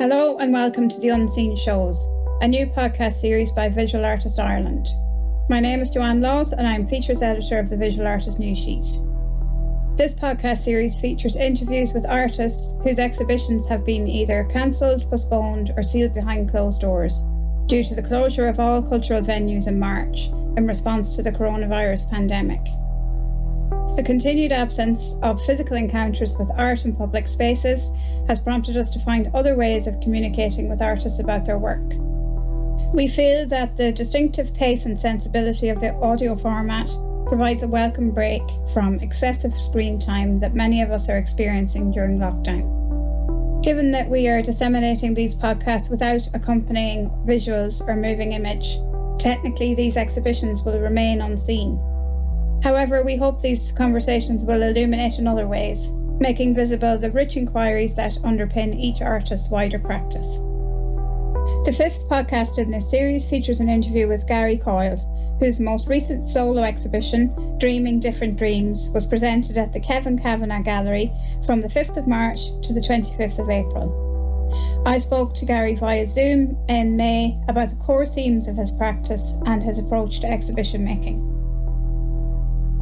Hello and welcome to The Unseen Shows, a new podcast series by Visual Artists Ireland. My name is Joanne Laws and I'm features editor of the Visual Artist News Sheet. This podcast series features interviews with artists whose exhibitions have been either cancelled, postponed, or sealed behind closed doors due to the closure of all cultural venues in March in response to the coronavirus pandemic. The continued absence of physical encounters with art in public spaces has prompted us to find other ways of communicating with artists about their work. We feel that the distinctive pace and sensibility of the audio format provides a welcome break from excessive screen time that many of us are experiencing during lockdown. Given that we are disseminating these podcasts without accompanying visuals or moving image, technically these exhibitions will remain unseen However, we hope these conversations will illuminate in other ways, making visible the rich inquiries that underpin each artist's wider practice. The fifth podcast in this series features an interview with Gary Coyle, whose most recent solo exhibition, Dreaming Different Dreams, was presented at the Kevin Kavanagh Gallery from the 5th of March to the 25th of April. I spoke to Gary via Zoom in May about the core themes of his practice and his approach to exhibition making.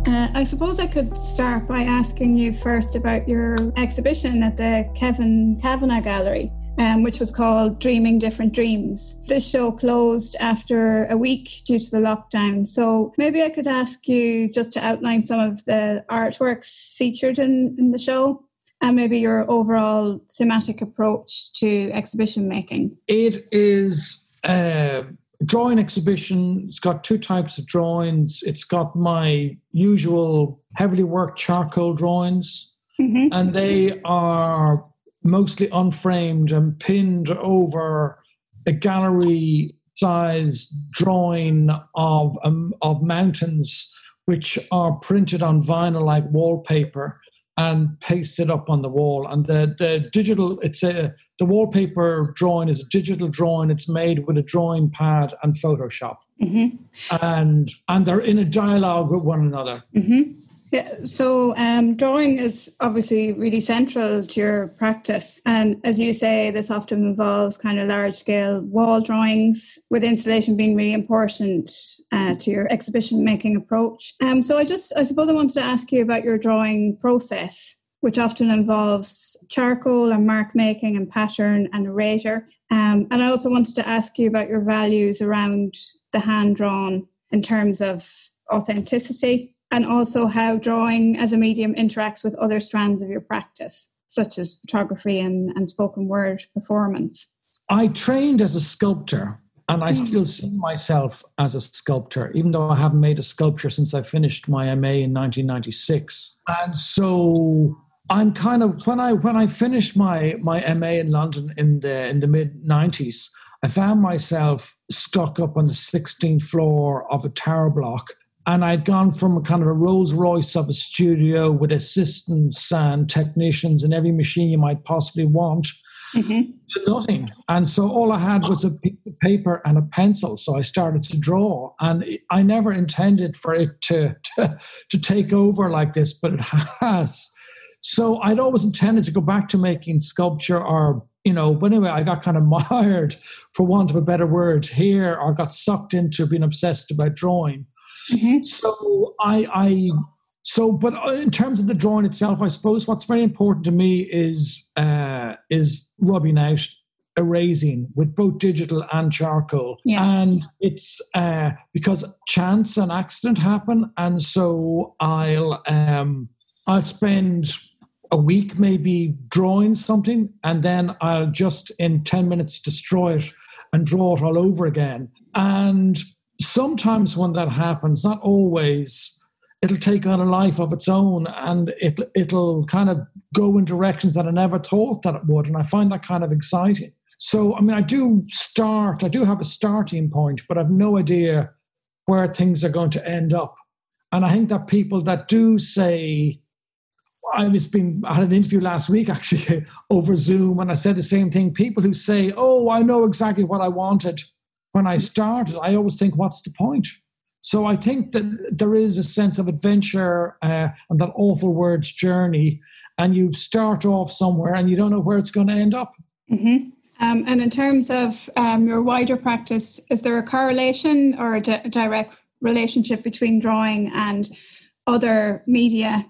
Uh, I suppose I could start by asking you first about your exhibition at the Kevin Kavanagh Gallery, um, which was called Dreaming Different Dreams. This show closed after a week due to the lockdown. So maybe I could ask you just to outline some of the artworks featured in, in the show and maybe your overall thematic approach to exhibition making. It is. Uh drawing exhibition. It's got two types of drawings. It's got my usual heavily worked charcoal drawings, mm-hmm. and they are mostly unframed and pinned over a gallery size drawing of um, of mountains which are printed on vinyl like wallpaper and pasted up on the wall and the the digital it's a the wallpaper drawing is a digital drawing. It's made with a drawing pad and Photoshop, mm-hmm. and and they're in a dialogue with one another. Mm-hmm. Yeah, so um, drawing is obviously really central to your practice. And as you say, this often involves kind of large scale wall drawings, with installation being really important uh, to your exhibition making approach. Um, so I just, I suppose I wanted to ask you about your drawing process which often involves charcoal and mark making and pattern and erasure. Um, and I also wanted to ask you about your values around the hand drawn in terms of authenticity and also how drawing as a medium interacts with other strands of your practice, such as photography and, and spoken word performance. I trained as a sculptor and I mm. still see myself as a sculptor, even though I haven't made a sculpture since I finished my MA in 1996. And so I'm kind of when I when I finished my my MA in London in the in the mid '90s, I found myself stuck up on the 16th floor of a tower block, and I'd gone from a kind of a Rolls Royce of a studio with assistants and technicians and every machine you might possibly want. Mm-hmm. To nothing. And so all I had was a piece of paper and a pencil. So I started to draw. And I never intended for it to, to, to take over like this, but it has. So I'd always intended to go back to making sculpture or, you know, but anyway, I got kind of mired, for want of a better word, here or got sucked into being obsessed about drawing. Mm-hmm. So I, I, so, but in terms of the drawing itself, I suppose what's very important to me is, uh, is rubbing out erasing with both digital and charcoal yeah. and it's uh, because chance and accident happen and so i'll um i'll spend a week maybe drawing something and then I'll just in 10 minutes destroy it and draw it all over again. And sometimes when that happens, not always, it'll take on a life of its own and it, it'll kind of go in directions that I never thought that it would. And I find that kind of exciting. So, I mean, I do start, I do have a starting point, but I've no idea where things are going to end up. And I think that people that do say, I was being I had an interview last week actually over Zoom and I said the same thing. People who say, "Oh, I know exactly what I wanted when I started," I always think, "What's the point?" So I think that there is a sense of adventure uh, and that awful word's journey, and you start off somewhere and you don't know where it's going to end up. Mm-hmm. Um, and in terms of um, your wider practice, is there a correlation or a, di- direct relationship between drawing and other media,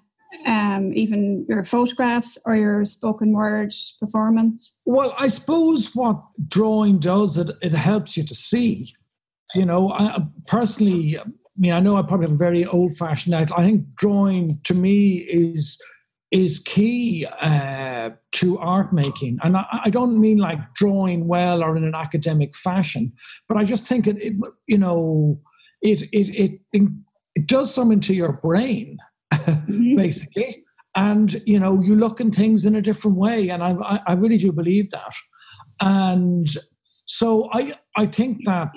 um, even your photographs or your spoken word performance? Well, I suppose what drawing does, it, it helps you to see. You know, I, personally, I mean, I know I probably have a very old fashioned I think drawing to me is is key uh, to art making. And I, I, don't mean like drawing well or in an academic fashion, but I just think it, it you know, it, it, it, it, does something to your brain, mm-hmm. basically. And, you know, you look at things in a different way. And I, I really do believe that. And so I, I think that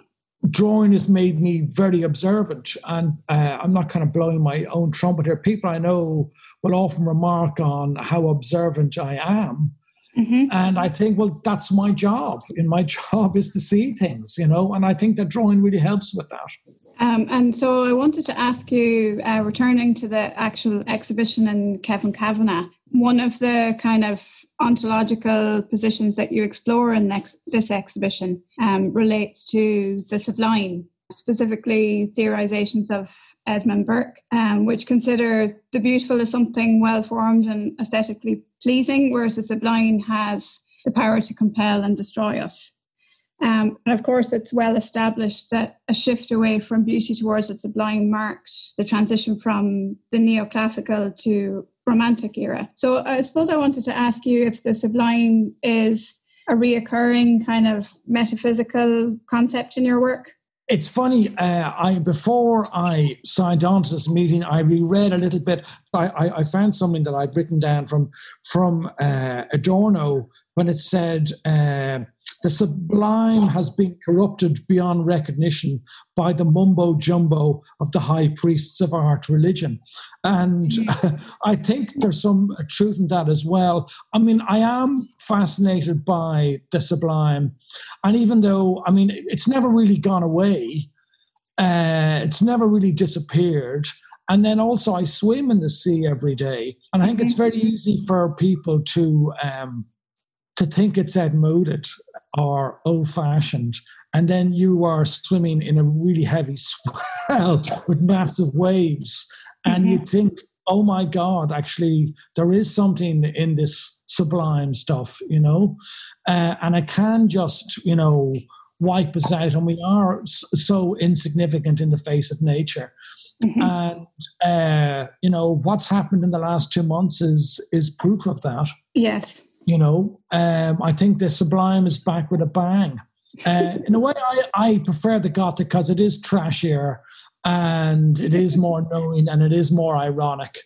drawing has made me very observant and uh, i'm not kind of blowing my own trumpet here people i know will often remark on how observant i am mm-hmm. and i think well that's my job and my job is to see things you know and i think that drawing really helps with that um, and so I wanted to ask you, uh, returning to the actual exhibition in Kevin Kavanagh, one of the kind of ontological positions that you explore in this exhibition um, relates to the sublime, specifically theorizations of Edmund Burke, um, which consider the beautiful as something well formed and aesthetically pleasing, whereas the sublime has the power to compel and destroy us. Um, and of course, it's well established that a shift away from beauty towards the sublime marks the transition from the neoclassical to romantic era. So I suppose I wanted to ask you if the sublime is a reoccurring kind of metaphysical concept in your work. It's funny. Uh, I before I signed on to this meeting, I reread a little bit. I, I, I found something that I'd written down from from uh, Adorno when it said. Uh, the sublime has been corrupted beyond recognition by the mumbo jumbo of the high priests of art religion. And I think there's some truth in that as well. I mean, I am fascinated by the sublime. And even though, I mean, it's never really gone away, uh, it's never really disappeared. And then also, I swim in the sea every day. And I think it's very easy for people to. Um, to think it's outmoded or old fashioned, and then you are swimming in a really heavy swell with massive waves, and mm-hmm. you think, oh my God, actually, there is something in this sublime stuff, you know, uh, and I can just, you know, wipe us out, and we are so insignificant in the face of nature. Mm-hmm. And uh, you know what's happened in the last two months is is proof of that. Yes. You know, um, I think the Sublime is back with a bang. Uh, in a way, I, I prefer the Gothic because it is trashier and it is more knowing and it is more ironic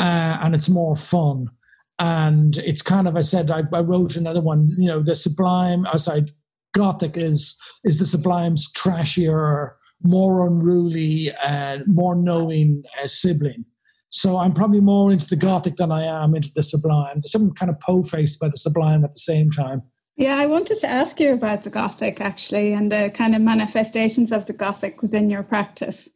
uh, and it's more fun. And it's kind of, I said, I, I wrote another one, you know, the Sublime, outside Gothic is is the Sublime's trashier, more unruly, uh, more knowing uh, sibling. So I'm probably more into the Gothic than I am into the Sublime. There's some kind of po-faced by the Sublime at the same time. Yeah, I wanted to ask you about the Gothic actually and the kind of manifestations of the Gothic within your practice.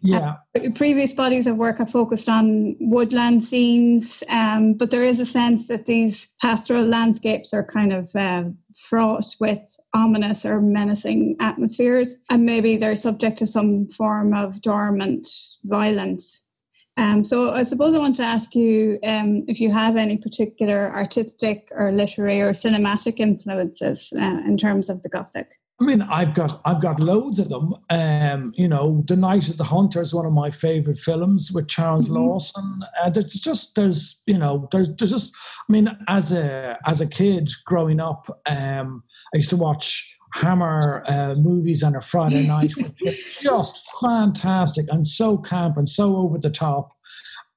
Yeah. Uh, previous bodies of work have focused on woodland scenes, um, but there is a sense that these pastoral landscapes are kind of uh, fraught with ominous or menacing atmospheres, and maybe they're subject to some form of dormant violence. Um, so I suppose I want to ask you um, if you have any particular artistic or literary or cinematic influences uh, in terms of the Gothic. I mean, I've got I've got loads of them. Um, you know, The Night of the Hunter is one of my favorite films with Charles mm-hmm. Laughton. Uh, there's just there's you know there's there's just I mean, as a as a kid growing up, um, I used to watch Hammer uh, movies on a Friday night, just fantastic and so camp and so over the top,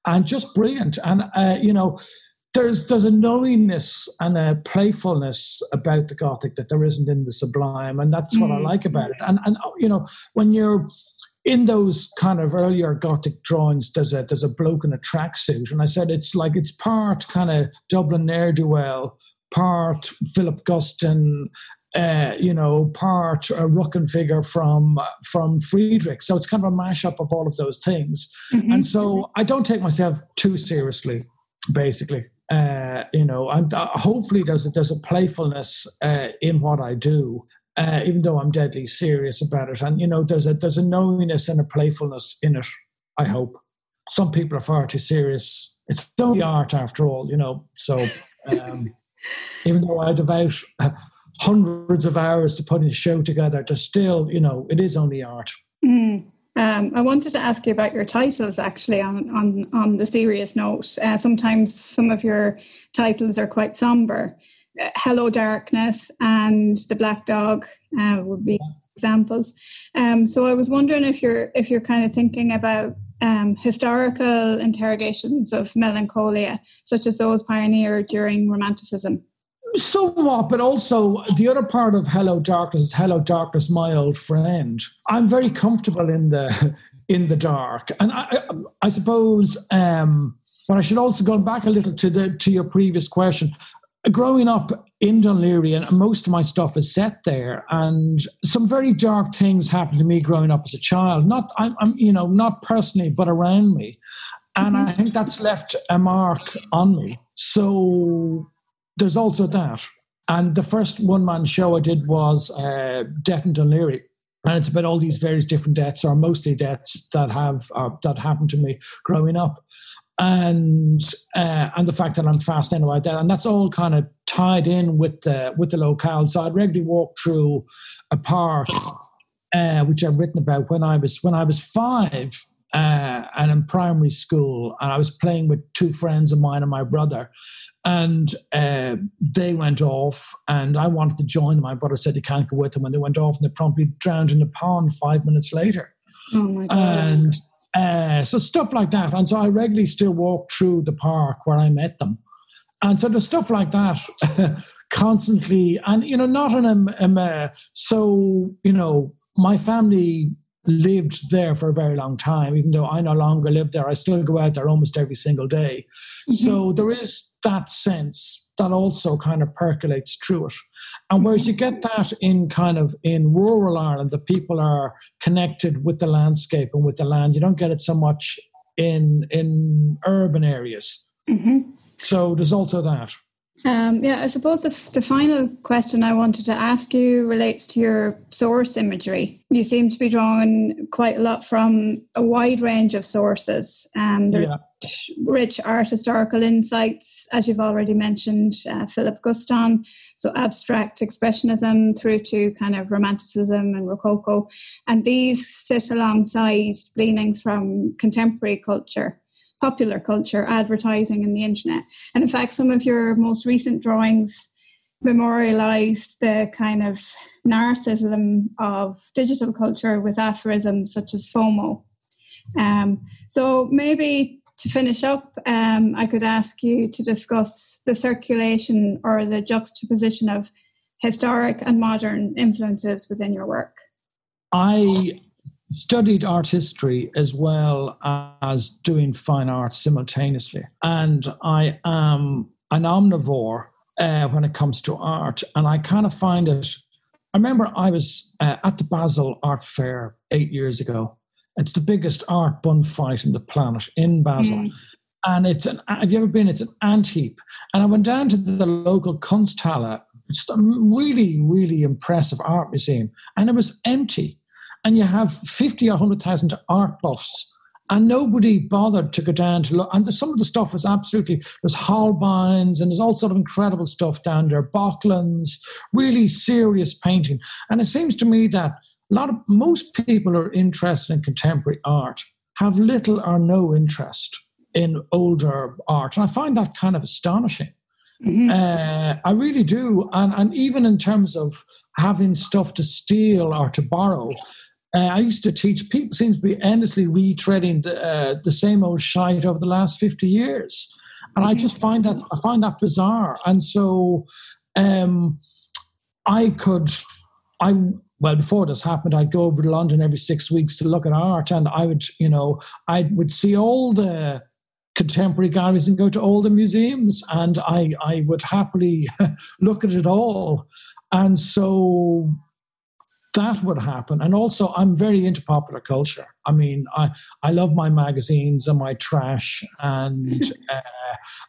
and just brilliant. And uh, you know, there's there's a knowingness and a playfulness about the Gothic that there isn't in the Sublime, and that's what mm. I like about it. And and you know, when you're in those kind of earlier Gothic drawings, there's a there's a bloke in a tracksuit, and I said it's like it's part kind of Dublin ne'er do well, part Philip Guston, uh, you know, part a Rückenfigur from from Friedrich. So it's kind of a mashup of all of those things. Mm-hmm. And so I don't take myself too seriously, basically. Uh, you know, and uh, hopefully there's a, there's a playfulness uh, in what I do, uh, even though I'm deadly serious about it. And you know, there's a there's a knowingness and a playfulness in it. I hope. Some people are far too serious. It's only art after all, you know. So um, even though I devote hundreds of hours to putting a show together, to still, you know, it is only art. Mm. Um, I wanted to ask you about your titles actually on, on, on the serious note. Uh, sometimes some of your titles are quite somber. Uh, Hello Darkness and The Black Dog uh, would be examples. Um, so I was wondering if you're if you're kind of thinking about um, historical interrogations of melancholia, such as those pioneered during Romanticism. Somewhat, but also the other part of Hello Darkness is Hello Darkness, my old friend. I'm very comfortable in the in the dark, and I, I suppose. Um, but I should also go back a little to the to your previous question. Growing up in Laoghaire, and most of my stuff is set there, and some very dark things happened to me growing up as a child. Not, I'm, I'm you know, not personally, but around me, and I think that's left a mark on me. So there's also that. And the first one man show I did was uh, in Dún Laoghaire. And it's about all these various different deaths, or mostly deaths that have uh, that happened to me growing up, and uh, and the fact that I'm fascinated by that, and that's all kind of tied in with the with the locale. So I'd regularly walk through a park, uh, which I've written about when I was when I was five, uh, and in primary school, and I was playing with two friends of mine and my brother, and uh, they went off, and I wanted to join them. My brother said you can't go with them, and they went off, and they promptly drowned in the pond five minutes later. Oh my god! And uh, so stuff like that, and so I regularly still walk through the park where I met them, and so there's stuff like that constantly, and you know, not in a, a so you know, my family lived there for a very long time. Even though I no longer live there, I still go out there almost every single day. Mm-hmm. So there is that sense that also kind of percolates through it. And whereas you get that in kind of in rural Ireland, the people are connected with the landscape and with the land. You don't get it so much in in urban areas. Mm-hmm. So there's also that. Um, yeah, I suppose the, the final question I wanted to ask you relates to your source imagery. You seem to be drawing quite a lot from a wide range of sources. Um, yeah. Rich art historical insights, as you've already mentioned, uh, Philip Guston, so abstract expressionism through to kind of romanticism and rococo. And these sit alongside gleanings from contemporary culture popular culture, advertising, and the internet. And in fact, some of your most recent drawings memorialize the kind of narcissism of digital culture with aphorisms such as FOMO. Um, so maybe to finish up, um, I could ask you to discuss the circulation or the juxtaposition of historic and modern influences within your work. I studied art history as well as doing fine art simultaneously. And I am an omnivore uh, when it comes to art. And I kind of find it. I remember I was uh, at the Basel Art Fair eight years ago. It's the biggest art bun fight in the planet in Basel. Mm. And it's an, have you ever been? It's an ant heap. And I went down to the local Kunsthalle, it's a really, really impressive art museum, and it was empty and you have 50 or 100,000 art buffs and nobody bothered to go down to look. And some of the stuff was absolutely there's Holbeins and there's all sort of incredible stuff down there, Böcklin's, really serious painting. And it seems to me that a lot of most people are interested in contemporary art have little or no interest in older art, and I find that kind of astonishing. Mm-hmm. Uh, I really do, and and even in terms of having stuff to steal or to borrow, uh, I used to teach people seem to be endlessly retreading the, uh, the same old shite over the last 50 years. And I just find that I find that bizarre. And so um, I could I well before this happened, I'd go over to London every six weeks to look at art and I would, you know, I would see all the contemporary galleries and go to all the museums and I, I would happily look at it all. And so that would happen. And also, I'm very into popular culture. I mean, I, I love my magazines and my trash and uh,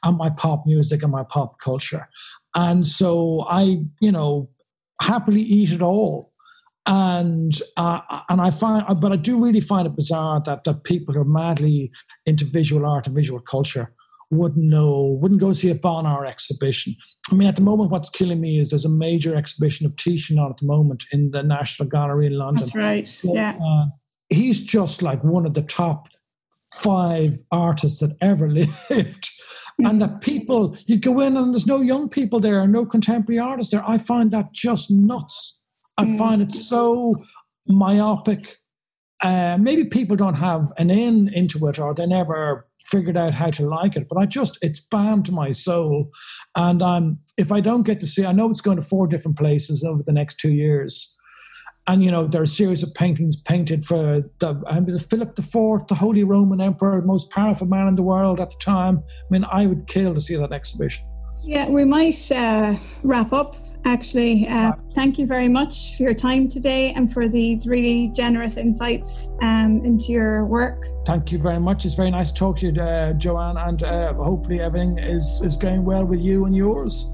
and my pop music and my pop culture. And so I, you know, happily eat it all. And uh, and I find, but I do really find it bizarre that that people are madly into visual art and visual culture wouldn't know, wouldn't go see a Bonnard exhibition. I mean, at the moment, what's killing me is there's a major exhibition of Titian on at the moment in the National Gallery in London. That's right. So, yeah. Uh, he's just like one of the top five artists that ever lived. and that people, you go in and there's no young people there, no contemporary artists there. I find that just nuts. I mm. find it so myopic uh, maybe people don't have an in into it or they never figured out how to like it but i just it's bound to my soul and i'm if i don't get to see i know it's going to four different places over the next two years and you know there are a series of paintings painted for the um, was Philip IV, the Holy Roman Emperor, most powerful man in the world at the time. I mean, I would kill to see that exhibition. Yeah, we might uh, wrap up actually. Uh, thank you very much for your time today and for these really generous insights um, into your work. Thank you very much. It's very nice to talk to you, uh, Joanne, and uh, hopefully everything is, is going well with you and yours.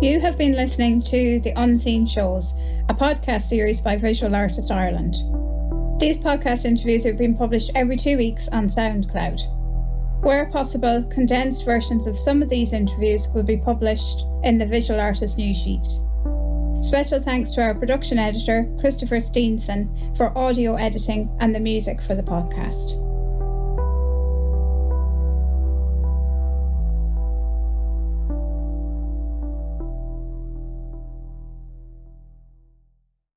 You have been listening to The Unseen Shows, a podcast series by Visual Artist Ireland. These podcast interviews have been published every two weeks on SoundCloud. Where possible, condensed versions of some of these interviews will be published in the Visual Artist news sheet. Special thanks to our production editor, Christopher Steenson, for audio editing and the music for the podcast.